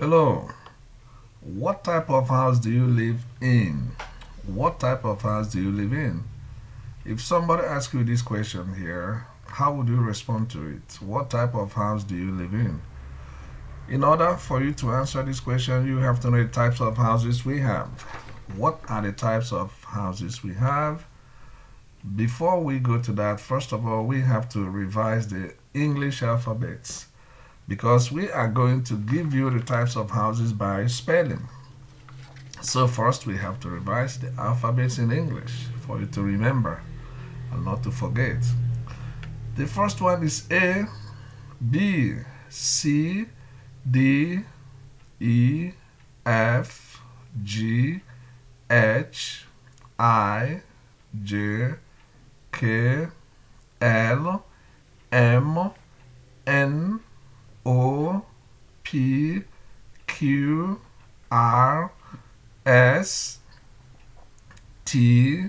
Hello. What type of house do you live in? What type of house do you live in? If somebody asks you this question here, how would you respond to it? What type of house do you live in? In order for you to answer this question, you have to know the types of houses we have. What are the types of houses we have? Before we go to that, first of all, we have to revise the English alphabets because we are going to give you the types of houses by spelling. So first we have to revise the alphabets in English for you to remember and not to forget. The first one is A, B, C, D, E, F, G, H, I, J, K, L, M, N, O P Q R S T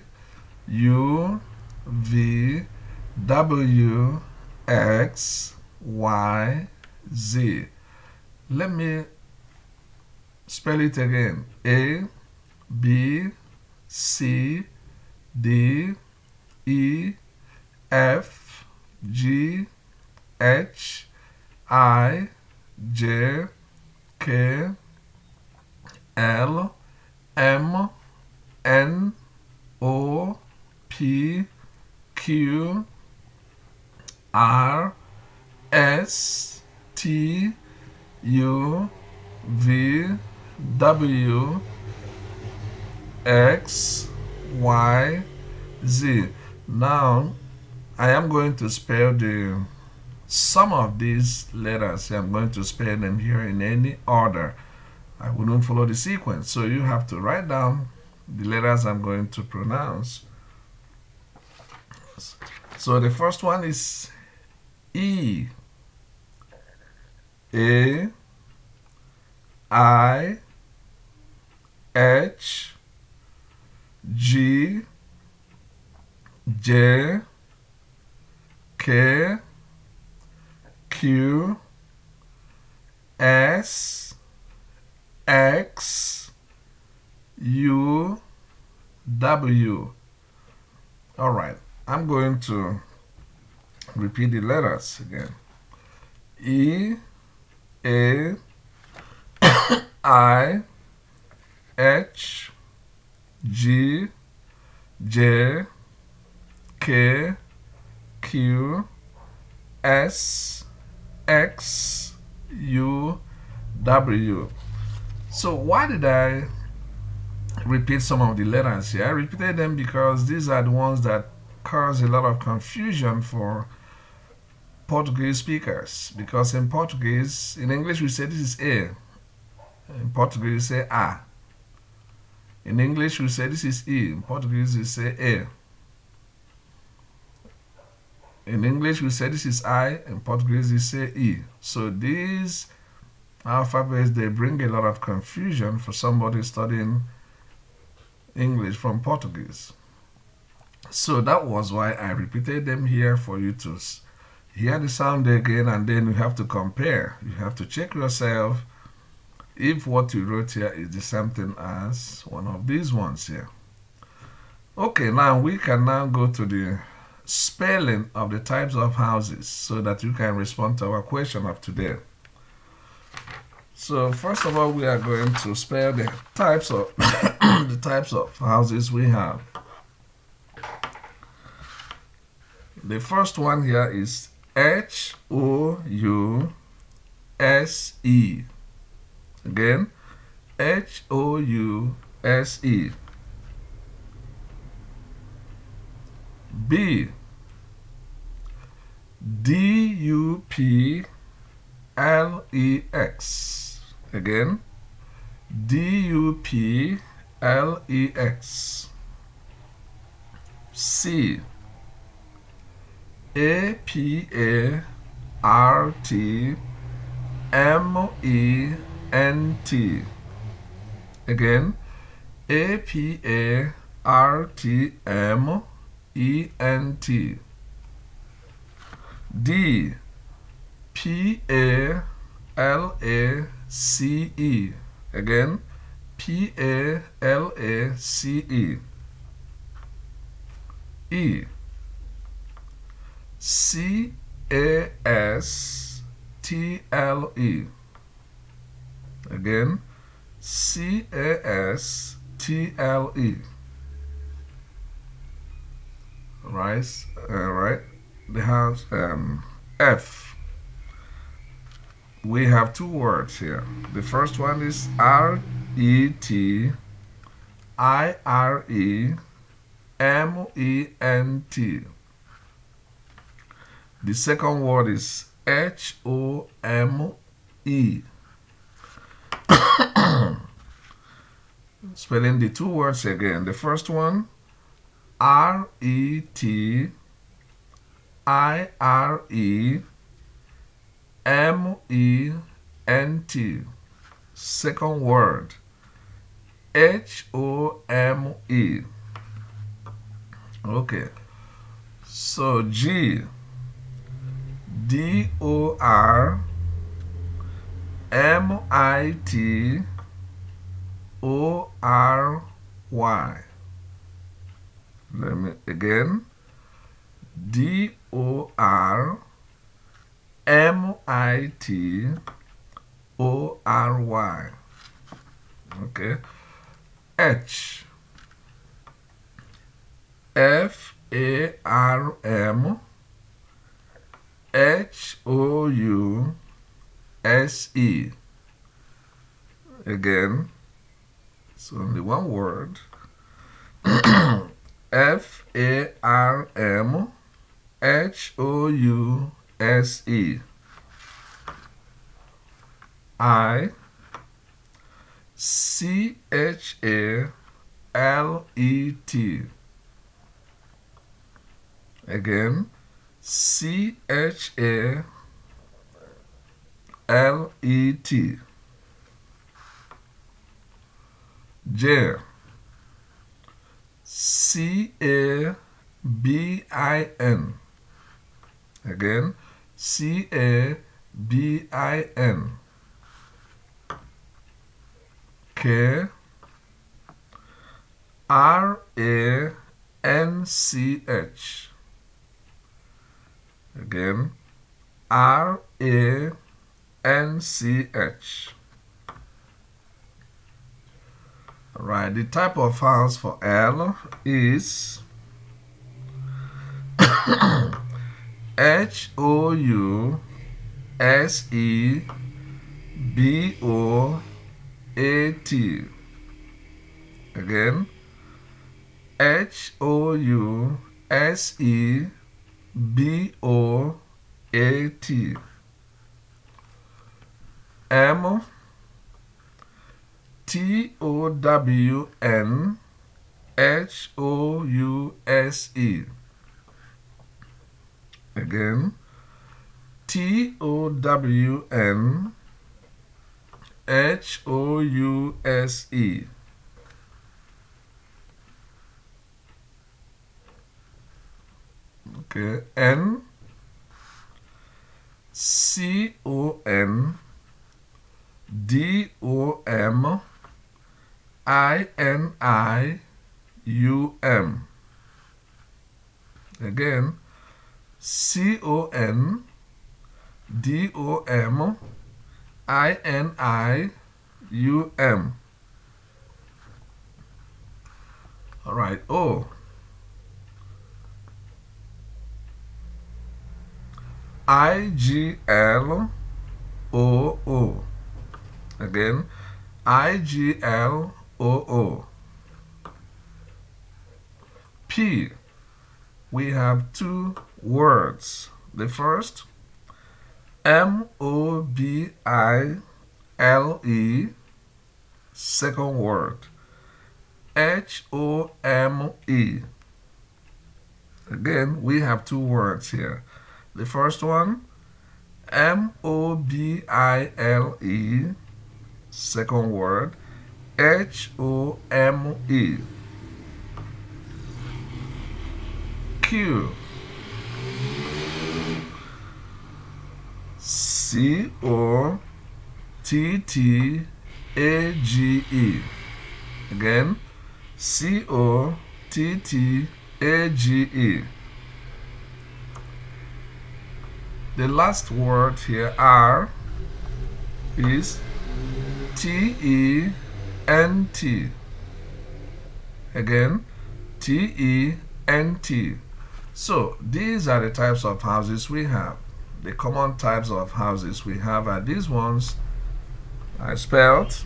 U V W X Y Z. Let me spell it again. A B C D E F G H I J K L M N O P Q R S T U V W X Y Z. Now I am going to spell the some of these letters I'm going to spell them here in any order. I wouldn't follow the sequence. So you have to write down the letters I'm going to pronounce. So the first one is E A I H G J K Q S X U W. All right, I'm going to repeat the letters again. E A I H G J K Q S X U W. So why did I repeat some of the letters here? I repeated them because these are the ones that cause a lot of confusion for Portuguese speakers. Because in Portuguese, in English we say this is A. In Portuguese we say A. In English we say this is E. In Portuguese we say A. In English, we say this is I. In Portuguese, we say E. So these alphabets, they bring a lot of confusion for somebody studying English from Portuguese. So that was why I repeated them here for you to hear the sound again and then you have to compare. You have to check yourself if what you wrote here is the same thing as one of these ones here. Okay, now we can now go to the spelling of the types of houses so that you can respond to our question of today. So first of all, we are going to spell the types of the types of houses we have. The first one here is H O U S E. Again, H O U S E. B D U P L E X. Again, D U P L E X. C A P A R T M E N T. Again, A P A R T M E N T. D P A L A C E. Again, P A L A C E. E. C A S T L E. Again, C A S T L E. Right, uh, right. They have um, F. We have two words here. The first one is R E T I R E M E N T. The second word is H O M E. Spelling the two words again. The first one R E T I R E M E N T. Second word H O M E. Okay. So G D O R M I T O R Y. Let me again. D O R M I T O R Y. Okay. H F A R M H O U S E. Again, it's only one word. F A R M H O U S E. I C H A L E T. Again, C H A L E T. J C A B I N. Again, C A B I N. K R A N C H. Again, R A N C H. Right, the type of house for L is H O U S E B O A T. Again, H O U S E B O A T. M T O W N H O U S E. Again, T O W N H O U S E. Okay, N C O N D O M I N I U M. Again, C O N D O M I N I U M. All right, O. I G L O O. Again, I G L O O. P. We have two words. The first, M O B I L E. Second word, H O M E. Again, we have two words here. The first one, M O B I L E. Second word, H O M E. Q. C O T T A G E. Again, C O T T A G E. The last word here, R, is T E N T. Again, T E N T. So these are the types of houses we have. The common types of houses we have are these ones I spelled.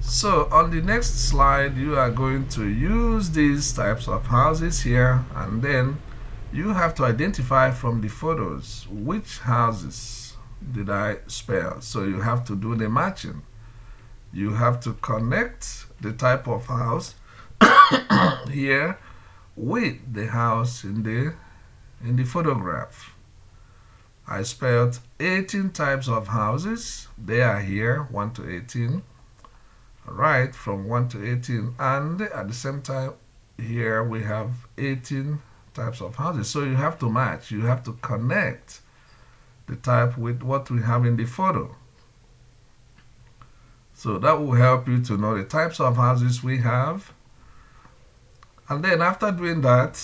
So on the next slide, you are going to use these types of houses here and then you have to identify from the photos which houses did I spell. So you have to do the matching. You have to connect the type of house here with the house in the in the photograph. I spelled 18 types of houses. They are here, 1 to 18. Right, from 1 to 18. And at the same time, here we have 18 types of houses. So you have to match, you have to connect the type with what we have in the photo. So that will help you to know the types of houses we have. And then after doing that,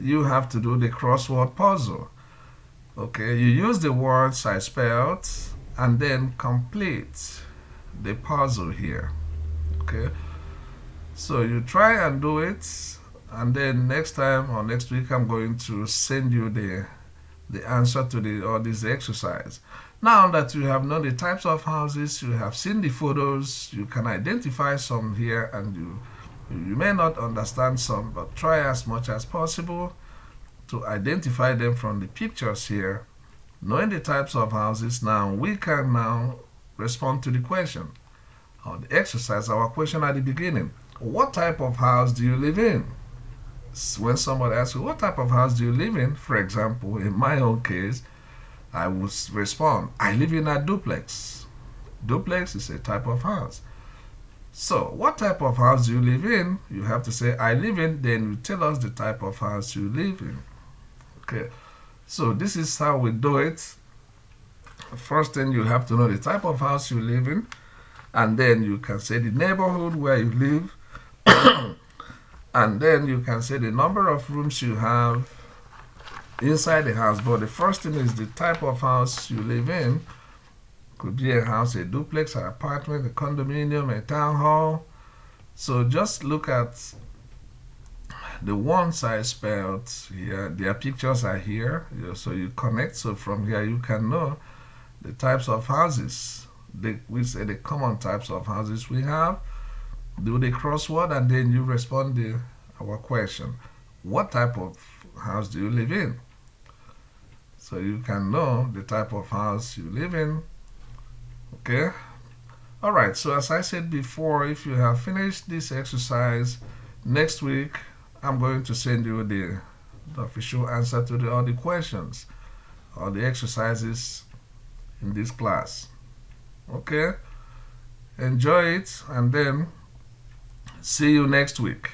you have to do the crossword puzzle. Okay, you use the words I spelled and then complete the puzzle here. Okay, so you try and do it and then next time or next week I'm going to send you the the answer to the all this exercise. Now that you have known the types of houses, you have seen the photos, you can identify some here and you you may not understand some, but try as much as possible to identify them from the pictures here. Knowing the types of houses now, we can now respond to the question or the exercise, our question at the beginning. What type of house do you live in? when somebody asks you, what type of house do you live in? For example, in my own case, I would respond, I live in a duplex. Duplex is a type of house. So, what type of house do you live in? You have to say, I live in, then you tell us the type of house you live in. Okay, so this is how we do it. First thing, you have to know the type of house you live in, and then you can say the neighborhood where you live. and then you can say the number of rooms you have inside the house. But the first thing is the type of house you live in. Could be a house a duplex an apartment a condominium a town hall. So just look at the ones I spelled here. Their pictures are here so you connect. So from here you can know the types of houses. The, we say the common types of houses we have. Do the crossword and then you respond the our question. What type of house do you live in so you can know the type of house you live in okay all right so as i said before if you have finished this exercise next week i'm going to send you the, the official answer to the, all the questions or the exercises in this class okay enjoy it and then See you next week.